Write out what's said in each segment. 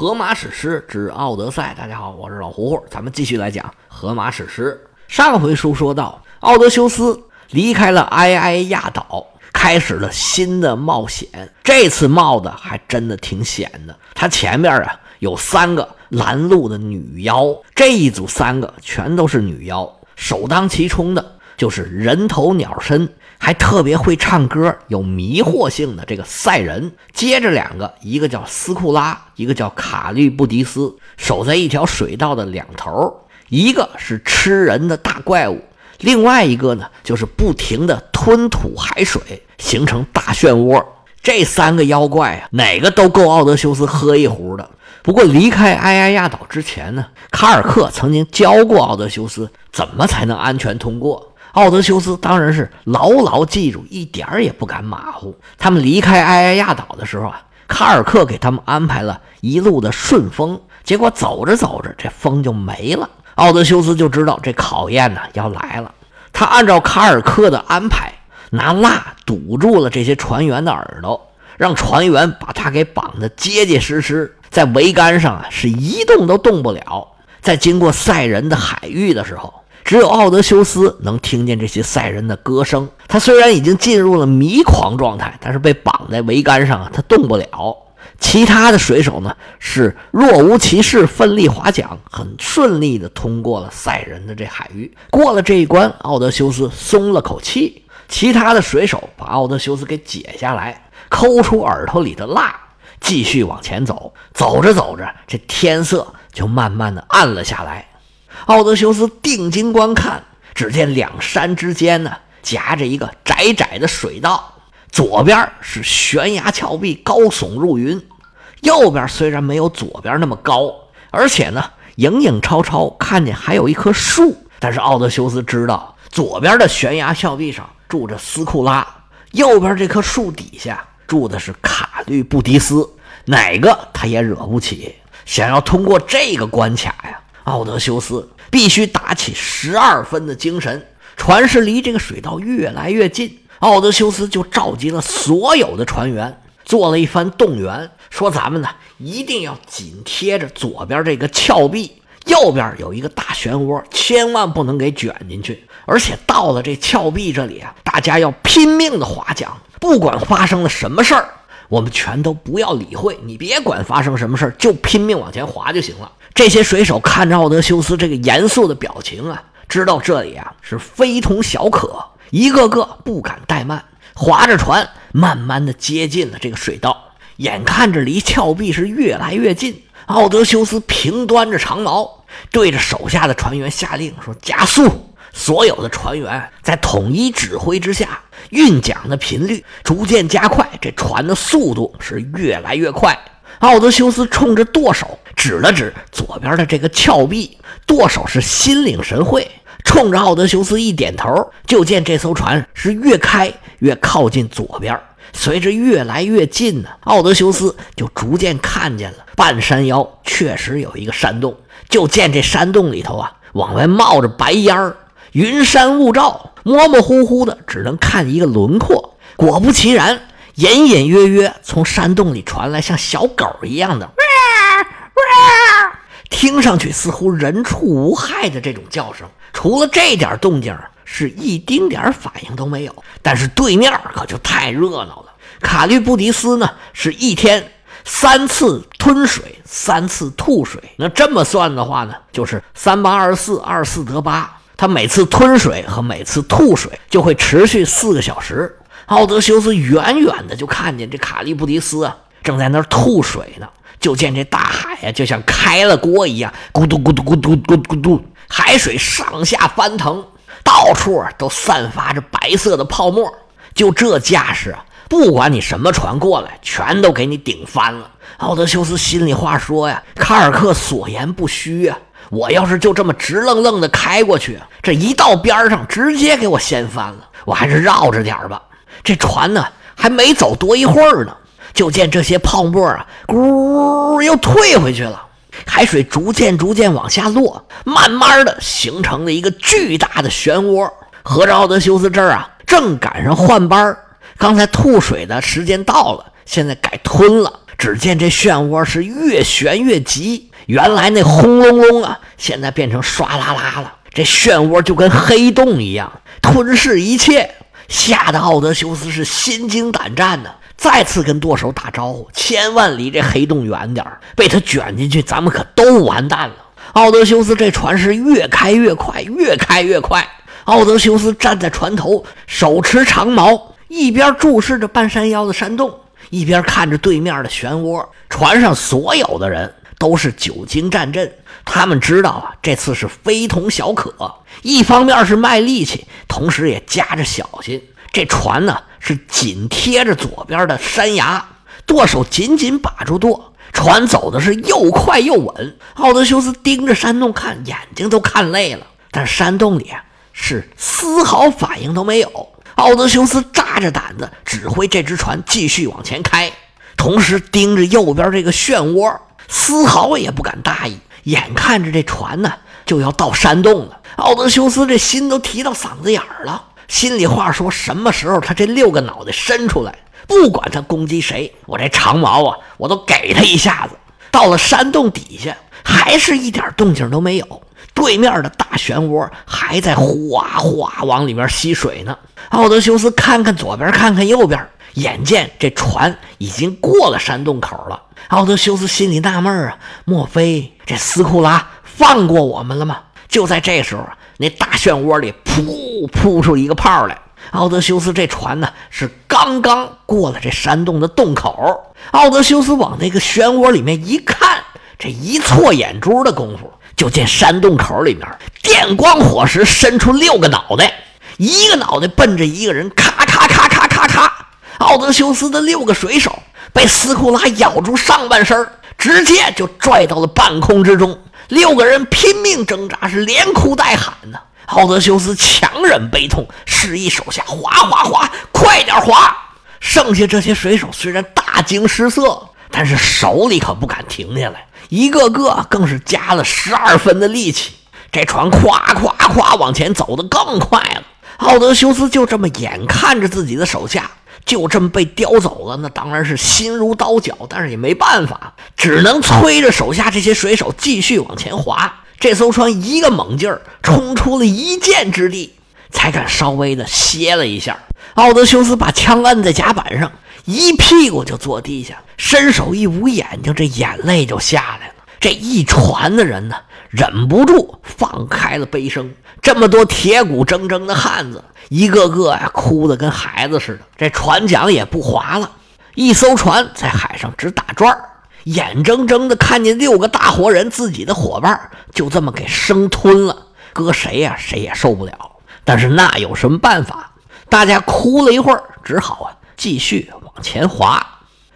荷马史诗之奥德赛，大家好，我是老胡胡，咱们继续来讲荷马史诗。上回书说到，奥德修斯离开了埃埃亚岛，开始了新的冒险。这次冒的还真的挺险的。他前面啊有三个拦路的女妖，这一组三个全都是女妖，首当其冲的就是人头鸟身。还特别会唱歌，有迷惑性的这个赛人，接着两个，一个叫斯库拉，一个叫卡利布迪斯，守在一条水道的两头，一个是吃人的大怪物，另外一个呢就是不停的吞吐海水，形成大漩涡。这三个妖怪啊，哪个都够奥德修斯喝一壶的。不过离开埃埃亚岛之前呢，卡尔克曾经教过奥德修斯怎么才能安全通过。奥德修斯当然是牢牢记住，一点儿也不敢马虎。他们离开埃埃亚岛的时候啊，卡尔克给他们安排了一路的顺风。结果走着走着，这风就没了。奥德修斯就知道这考验呢要来了。他按照卡尔克的安排，拿蜡堵住了这些船员的耳朵，让船员把他给绑得结结实实，在桅杆上啊是一动都动不了。在经过赛人的海域的时候。只有奥德修斯能听见这些赛人的歌声。他虽然已经进入了迷狂状态，但是被绑在桅杆上啊，他动不了。其他的水手呢，是若无其事，奋力划桨，很顺利地通过了赛人的这海域。过了这一关，奥德修斯松了口气。其他的水手把奥德修斯给解下来，抠出耳朵里的蜡，继续往前走。走着走着，这天色就慢慢的暗了下来。奥德修斯定睛观看，只见两山之间呢夹着一个窄窄的水道，左边是悬崖峭壁，高耸入云；右边虽然没有左边那么高，而且呢影影绰绰看见还有一棵树。但是奥德修斯知道，左边的悬崖峭壁上住着斯库拉，右边这棵树底下住的是卡律布迪斯，哪个他也惹不起。想要通过这个关卡呀！奥德修斯必须打起十二分的精神。船是离这个水道越来越近，奥德修斯就召集了所有的船员，做了一番动员，说：“咱们呢一定要紧贴着左边这个峭壁，右边有一个大漩涡，千万不能给卷进去。而且到了这峭壁这里啊，大家要拼命的划桨，不管发生了什么事儿，我们全都不要理会。你别管发生什么事儿，就拼命往前划就行了。”这些水手看着奥德修斯这个严肃的表情啊，知道这里啊是非同小可，一个个不敢怠慢，划着船慢慢的接近了这个水道。眼看着离峭壁是越来越近，奥德修斯平端着长矛，对着手下的船员下令说：“加速！”所有的船员在统一指挥之下，运桨的频率逐渐加快，这船的速度是越来越快。奥德修斯冲着舵手指了指左边的这个峭壁，舵手是心领神会，冲着奥德修斯一点头，就见这艘船是越开越靠近左边。随着越来越近呢，奥德修斯就逐渐看见了半山腰确实有一个山洞，就见这山洞里头啊，往外冒着白烟儿，云山雾罩，模模糊糊的只能看一个轮廓。果不其然。隐隐约约从山洞里传来像小狗一样的哇哇，听上去似乎人畜无害的这种叫声，除了这点动静，是一丁点反应都没有。但是对面可就太热闹了。卡律布迪斯呢，是一天三次吞水，三次吐水。那这么算的话呢，就是三八二十四，二四得八。他每次吞水和每次吐水就会持续四个小时。奥德修斯远远的就看见这卡利布迪斯啊，正在那儿吐水呢。就见这大海呀，就像开了锅一样，咕嘟咕嘟咕嘟咕嘟咕嘟，海水上下翻腾，到处都散发着白色的泡沫。就这架势啊，不管你什么船过来，全都给你顶翻了。奥德修斯心里话说呀：“卡尔克所言不虚啊，我要是就这么直愣愣的开过去，这一到边上，直接给我掀翻了。我还是绕着点吧。”这船呢，还没走多一会儿呢，就见这些泡沫啊，咕，又退回去了。海水逐渐逐渐往下落，慢慢的形成了一个巨大的漩涡。合着奥德修斯这儿啊，正赶上换班刚才吐水的时间到了，现在改吞了。只见这漩涡是越旋越急，原来那轰隆隆啊，现在变成唰啦啦了。这漩涡就跟黑洞一样，吞噬一切，吓得奥德修斯是心惊胆战的。再次跟舵手打招呼，千万离这黑洞远点被他卷进去，咱们可都完蛋了。奥德修斯这船是越开越快，越开越快。奥德修斯站在船头，手持长矛，一边注视着半山腰的山洞，一边看着对面的漩涡。船上所有的人都是久经战阵，他们知道啊，这次是非同小可。一方面是卖力气，同时也夹着小心。这船呢？是紧贴着左边的山崖，舵手紧紧把住舵，船走的是又快又稳。奥德修斯盯着山洞看，眼睛都看累了，但山洞里啊是丝毫反应都没有。奥德修斯扎着胆子指挥这只船继续往前开，同时盯着右边这个漩涡，丝毫也不敢大意。眼看着这船呢就要到山洞了，奥德修斯这心都提到嗓子眼儿了。心里话说：什么时候他这六个脑袋伸出来，不管他攻击谁，我这长矛啊，我都给他一下子。到了山洞底下，还是一点动静都没有。对面的大漩涡还在哗哗往里面吸水呢。奥德修斯看看左边，看看右边，眼见这船已经过了山洞口了。奥德修斯心里纳闷啊，莫非这斯库拉放过我们了吗？就在这时候，那大漩涡里噗噗出一个泡来。奥德修斯这船呢是刚刚过了这山洞的洞口。奥德修斯往那个漩涡里面一看，这一错眼珠的功夫，就见山洞口里面电光火石伸出六个脑袋，一个脑袋奔着一个人，咔咔咔咔咔咔。奥德修斯的六个水手被斯库拉咬住上半身，直接就拽到了半空之中。六个人拼命挣扎，是连哭带喊的。奥德修斯强忍悲痛，示意手下划划划，快点划。剩下这些水手虽然大惊失色，但是手里可不敢停下来，一个个更是加了十二分的力气。这船咵咵咵往前走得更快了。奥德修斯就这么眼看着自己的手下。就这么被叼走了，那当然是心如刀绞，但是也没办法，只能催着手下这些水手继续往前划。这艘船一个猛劲儿冲出了一箭之地，才敢稍微的歇了一下。奥德修斯把枪摁在甲板上，一屁股就坐地下，伸手一捂眼睛，这眼泪就下来了。这一船的人呢，忍不住放开了悲声。这么多铁骨铮铮的汉子。一个个呀，哭得跟孩子似的。这船桨也不划了，一艘船在海上直打转，眼睁睁地看见六个大活人，自己的伙伴就这么给生吞了。搁谁呀，谁也受不了。但是那有什么办法？大家哭了一会儿，只好啊继续往前划。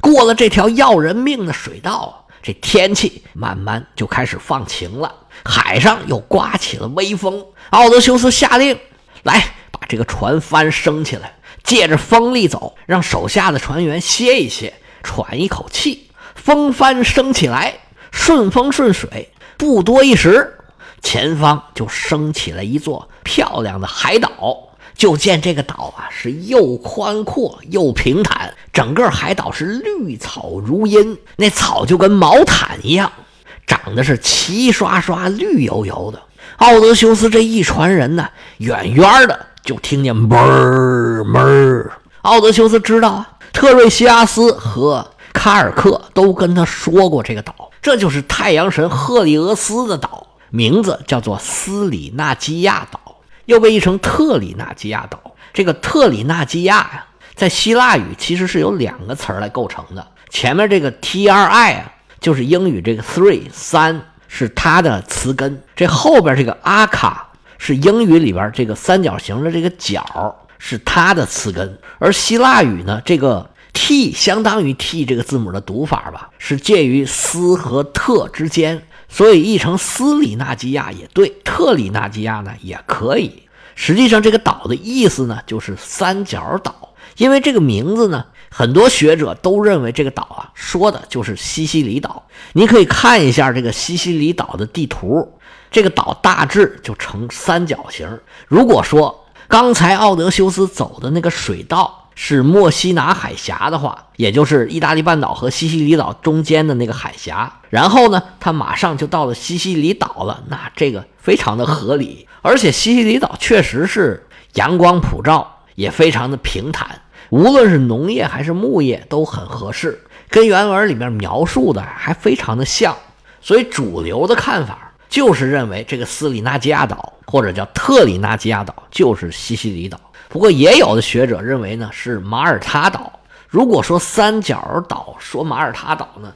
过了这条要人命的水道，这天气慢慢就开始放晴了，海上又刮起了微风。奥德修斯下令来。把这个船帆升起来，借着风力走，让手下的船员歇一歇，喘一口气。风帆升起来，顺风顺水，不多一时，前方就升起了一座漂亮的海岛。就见这个岛啊，是又宽阔又平坦，整个海岛是绿草如茵，那草就跟毛毯一样，长得是齐刷刷、绿油油的。奥德修斯这一船人呢，远远的。就听见哞儿哞，奥德修斯知道啊，特瑞西阿斯和卡尔克都跟他说过这个岛，这就是太阳神赫利俄斯的岛，名字叫做斯里纳基亚岛，又被译成特里纳基亚岛。这个特里纳基亚呀，在希腊语其实是由两个词儿来构成的，前面这个 T R I 啊，就是英语这个 three 三是它的词根，这后边这个阿卡。是英语里边这个三角形的这个角是它的词根，而希腊语呢，这个 t 相当于 t 这个字母的读法吧，是介于斯和特之间，所以译成斯里纳基亚也对，特里纳基亚呢也可以。实际上这个岛的意思呢就是三角岛，因为这个名字呢，很多学者都认为这个岛啊说的就是西西里岛。你可以看一下这个西西里岛的地图。这个岛大致就呈三角形。如果说刚才奥德修斯走的那个水道是墨西拿海峡的话，也就是意大利半岛和西西里岛中间的那个海峡，然后呢，他马上就到了西西里岛了。那这个非常的合理，而且西西里岛确实是阳光普照，也非常的平坦，无论是农业还是牧业都很合适，跟原文里面描述的还非常的像。所以主流的看法就是认为这个斯里纳基亚岛或者叫特里纳基亚岛就是西西里岛。不过也有的学者认为呢是马耳他岛。如果说三角岛说马耳他岛呢，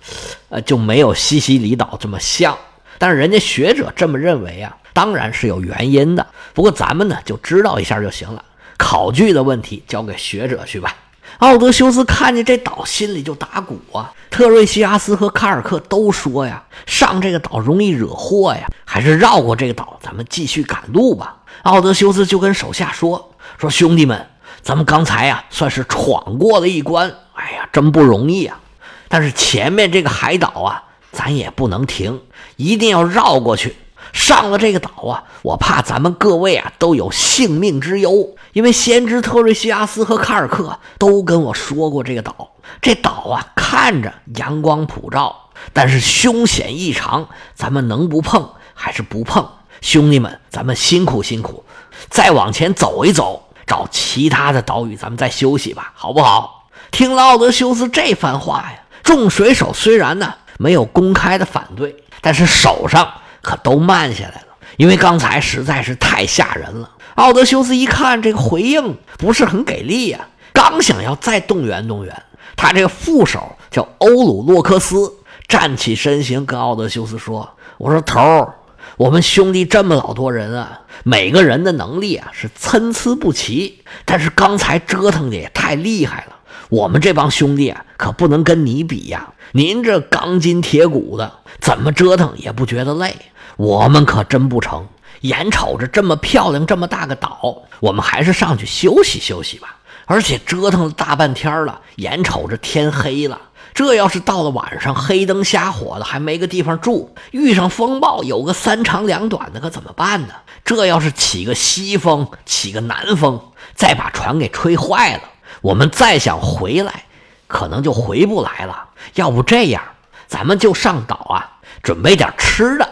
呃就没有西西里岛这么像。但是人家学者这么认为啊，当然是有原因的。不过咱们呢就知道一下就行了。考据的问题交给学者去吧。奥德修斯看见这岛，心里就打鼓啊。特瑞西阿斯和卡尔克都说呀，上这个岛容易惹祸呀，还是绕过这个岛，咱们继续赶路吧。奥德修斯就跟手下说。说兄弟们，咱们刚才呀算是闯过了一关，哎呀，真不容易啊！但是前面这个海岛啊，咱也不能停，一定要绕过去。上了这个岛啊，我怕咱们各位啊都有性命之忧，因为先知特瑞西亚斯和卡尔克都跟我说过这个岛。这岛啊，看着阳光普照，但是凶险异常，咱们能不碰还是不碰？兄弟们，咱们辛苦辛苦，再往前走一走。找其他的岛屿，咱们再休息吧，好不好？听了奥德修斯这番话呀，众水手虽然呢没有公开的反对，但是手上可都慢下来了，因为刚才实在是太吓人了。奥德修斯一看这个回应不是很给力呀，刚想要再动员动员，他这个副手叫欧鲁洛克斯站起身形，跟奥德修斯说：“我说头儿。”我们兄弟这么老多人啊，每个人的能力啊是参差不齐，但是刚才折腾的也太厉害了。我们这帮兄弟啊，可不能跟你比呀。您这钢筋铁骨的，怎么折腾也不觉得累。我们可真不成。眼瞅着这么漂亮、这么大个岛，我们还是上去休息休息吧。而且折腾了大半天了，眼瞅着天黑了。这要是到了晚上，黑灯瞎火的，还没个地方住，遇上风暴，有个三长两短的，可怎么办呢？这要是起个西风，起个南风，再把船给吹坏了，我们再想回来，可能就回不来了。要不这样，咱们就上岛啊，准备点吃的，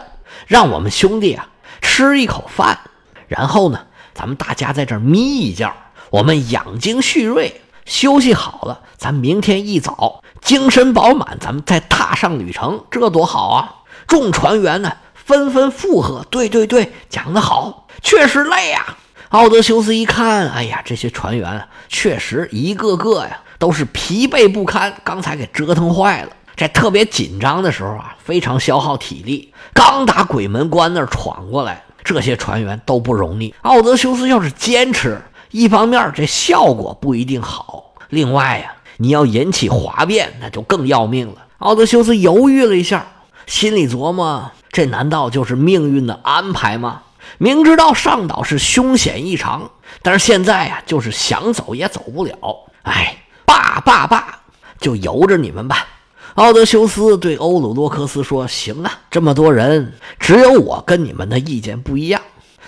让我们兄弟啊吃一口饭，然后呢，咱们大家在这儿眯一觉，我们养精蓄锐。休息好了，咱明天一早精神饱满，咱们再踏上旅程，这多好啊！众船员呢纷纷附和：“对对对，讲得好，确实累呀。”奥德修斯一看，哎呀，这些船员确实一个个呀都是疲惫不堪，刚才给折腾坏了。这特别紧张的时候啊，非常消耗体力。刚打鬼门关那闯过来，这些船员都不容易。奥德修斯要是坚持。一方面，这效果不一定好；另外呀，你要引起哗变，那就更要命了。奥德修斯犹豫了一下，心里琢磨：这难道就是命运的安排吗？明知道上岛是凶险异常，但是现在呀，就是想走也走不了。哎，罢罢罢，就由着你们吧。奥德修斯对欧鲁洛克斯说：“行啊，这么多人，只有我跟你们的意见不一样，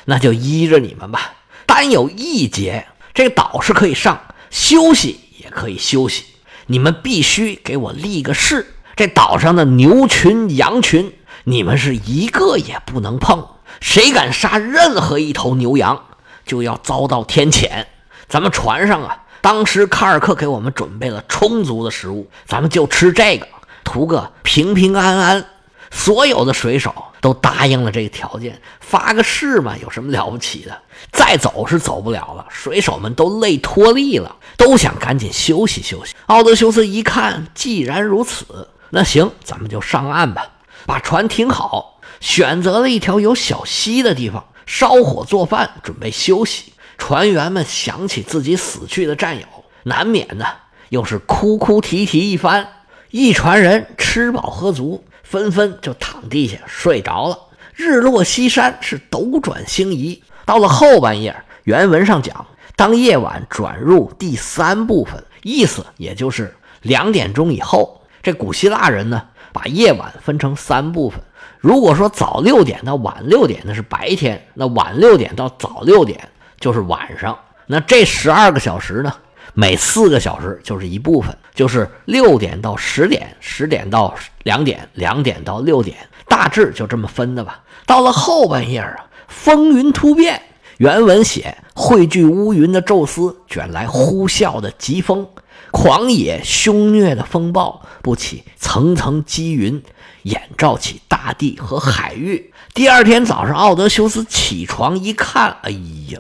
那就依着你们吧。”单有一节，这岛是可以上休息，也可以休息。你们必须给我立个誓，这岛上的牛群、羊群，你们是一个也不能碰。谁敢杀任何一头牛羊，就要遭到天谴。咱们船上啊，当时卡尔克给我们准备了充足的食物，咱们就吃这个，图个平平安安。所有的水手都答应了这个条件，发个誓嘛，有什么了不起的？再走是走不了了，水手们都累脱力了，都想赶紧休息休息。奥德修斯一看，既然如此，那行，咱们就上岸吧，把船停好，选择了一条有小溪的地方，烧火做饭，准备休息。船员们想起自己死去的战友，难免呢，又是哭哭啼啼一番。一船人吃饱喝足。纷纷就躺地下睡着了。日落西山是斗转星移，到了后半夜，原文上讲，当夜晚转入第三部分，意思也就是两点钟以后。这古希腊人呢，把夜晚分成三部分。如果说早六点到晚六点那是白天，那晚六点到早六点就是晚上。那这十二个小时呢，每四个小时就是一部分，就是六点到十点，十点到两点，两点到六点，大致就这么分的吧。到了后半夜啊，风云突变。原文写汇聚乌云的宙斯卷来呼啸的疾风，狂野凶虐的风暴不起，层层积云掩罩起大地和海域。第二天早上，奥德修斯起床一看，哎呀，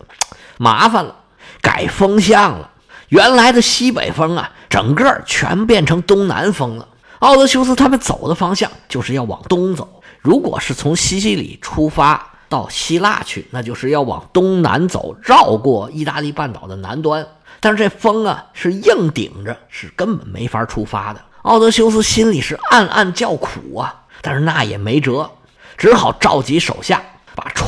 麻烦了，改风向了。原来的西北风啊，整个全变成东南风了。奥德修斯他们走的方向就是要往东走，如果是从西西里出发。到希腊去，那就是要往东南走，绕过意大利半岛的南端。但是这风啊是硬顶着，是根本没法出发的。奥德修斯心里是暗暗叫苦啊，但是那也没辙，只好召集手下，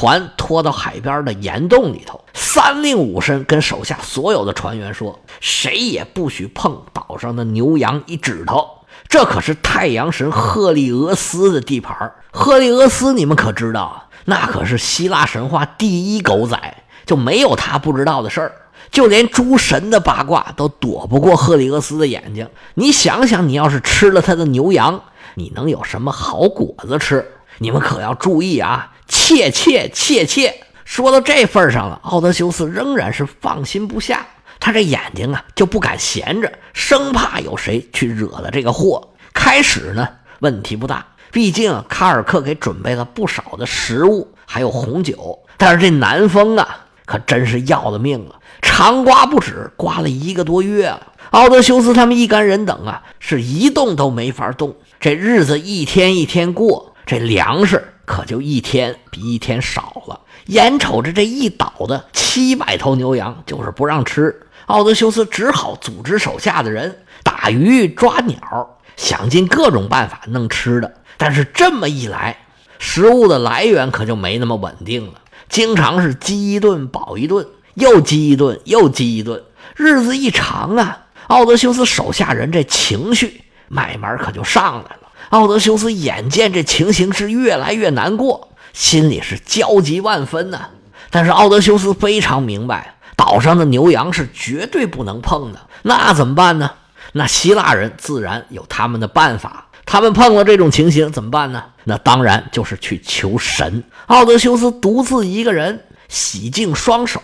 船拖到海边的岩洞里头，三令五申跟手下所有的船员说：谁也不许碰岛上的牛羊一指头。这可是太阳神赫利俄斯的地盘。赫利俄斯，你们可知道？那可是希腊神话第一狗仔，就没有他不知道的事儿。就连诸神的八卦都躲不过赫利俄斯的眼睛。你想想，你要是吃了他的牛羊，你能有什么好果子吃？你们可要注意啊！切切切切！说到这份上了，奥德修斯仍然是放心不下。他这眼睛啊，就不敢闲着，生怕有谁去惹了这个祸。开始呢，问题不大。毕竟卡尔克给准备了不少的食物，还有红酒。但是这南风啊，可真是要了命了，长刮不止，刮了一个多月了。奥德修斯他们一干人等啊，是一动都没法动。这日子一天一天过，这粮食可就一天比一天少了。眼瞅着这一岛的七百头牛羊就是不让吃，奥德修斯只好组织手下的人打鱼抓鸟，想尽各种办法弄吃的。但是这么一来，食物的来源可就没那么稳定了，经常是饥一顿饱一顿，又饥一顿又饥一顿，日子一长啊，奥德修斯手下人这情绪慢慢可就上来了。奥德修斯眼见这情形是越来越难过，心里是焦急万分呐。但是奥德修斯非常明白，岛上的牛羊是绝对不能碰的，那怎么办呢？那希腊人自然有他们的办法。他们碰了这种情形怎么办呢？那当然就是去求神。奥德修斯独自一个人洗净双手，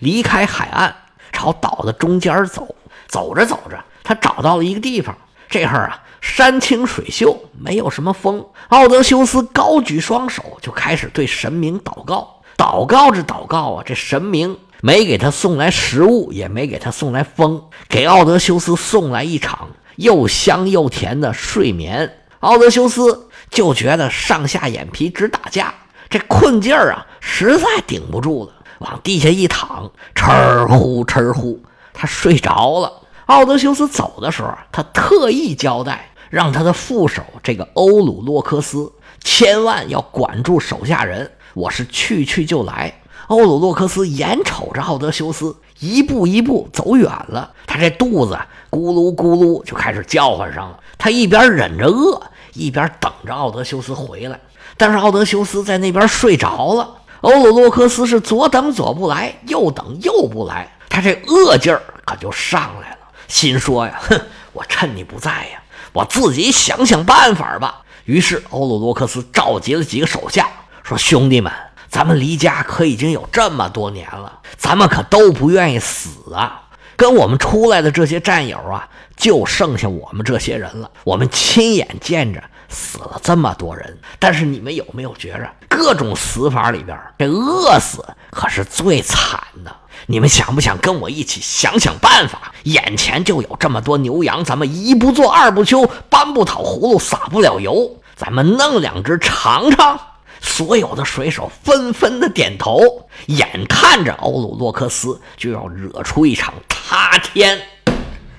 离开海岸，朝岛的中间走。走着走着，他找到了一个地方。这会儿啊，山清水秀，没有什么风。奥德修斯高举双手，就开始对神明祷告。祷告着祷告啊，这神明没给他送来食物，也没给他送来风，给奥德修斯送来一场。又香又甜的睡眠，奥德修斯就觉得上下眼皮直打架，这困劲儿啊，实在顶不住了，往地下一躺，哧呼哧呼，他睡着了。奥德修斯走的时候，他特意交代，让他的副手这个欧鲁洛克斯千万要管住手下人，我是去去就来。欧鲁洛克斯眼瞅着奥德修斯一步一步走远了，他这肚子咕噜咕噜就开始叫唤上了。他一边忍着饿，一边等着奥德修斯回来。但是奥德修斯在那边睡着了，欧鲁洛克斯是左等左不来，右等右不来，他这饿劲儿可就上来了，心说呀：“ 哼，我趁你不在呀，我自己想想办法吧。”于是欧鲁罗克斯召集了几个手下，说：“兄弟们。”咱们离家可已经有这么多年了，咱们可都不愿意死啊！跟我们出来的这些战友啊，就剩下我们这些人了。我们亲眼见着死了这么多人，但是你们有没有觉着，各种死法里边，这饿死可是最惨的？你们想不想跟我一起想想办法？眼前就有这么多牛羊，咱们一不做二不休，搬不讨葫芦撒不了油，咱们弄两只尝尝。所有的水手纷纷的点头，眼看着欧鲁洛克斯就要惹出一场塌天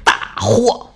大祸。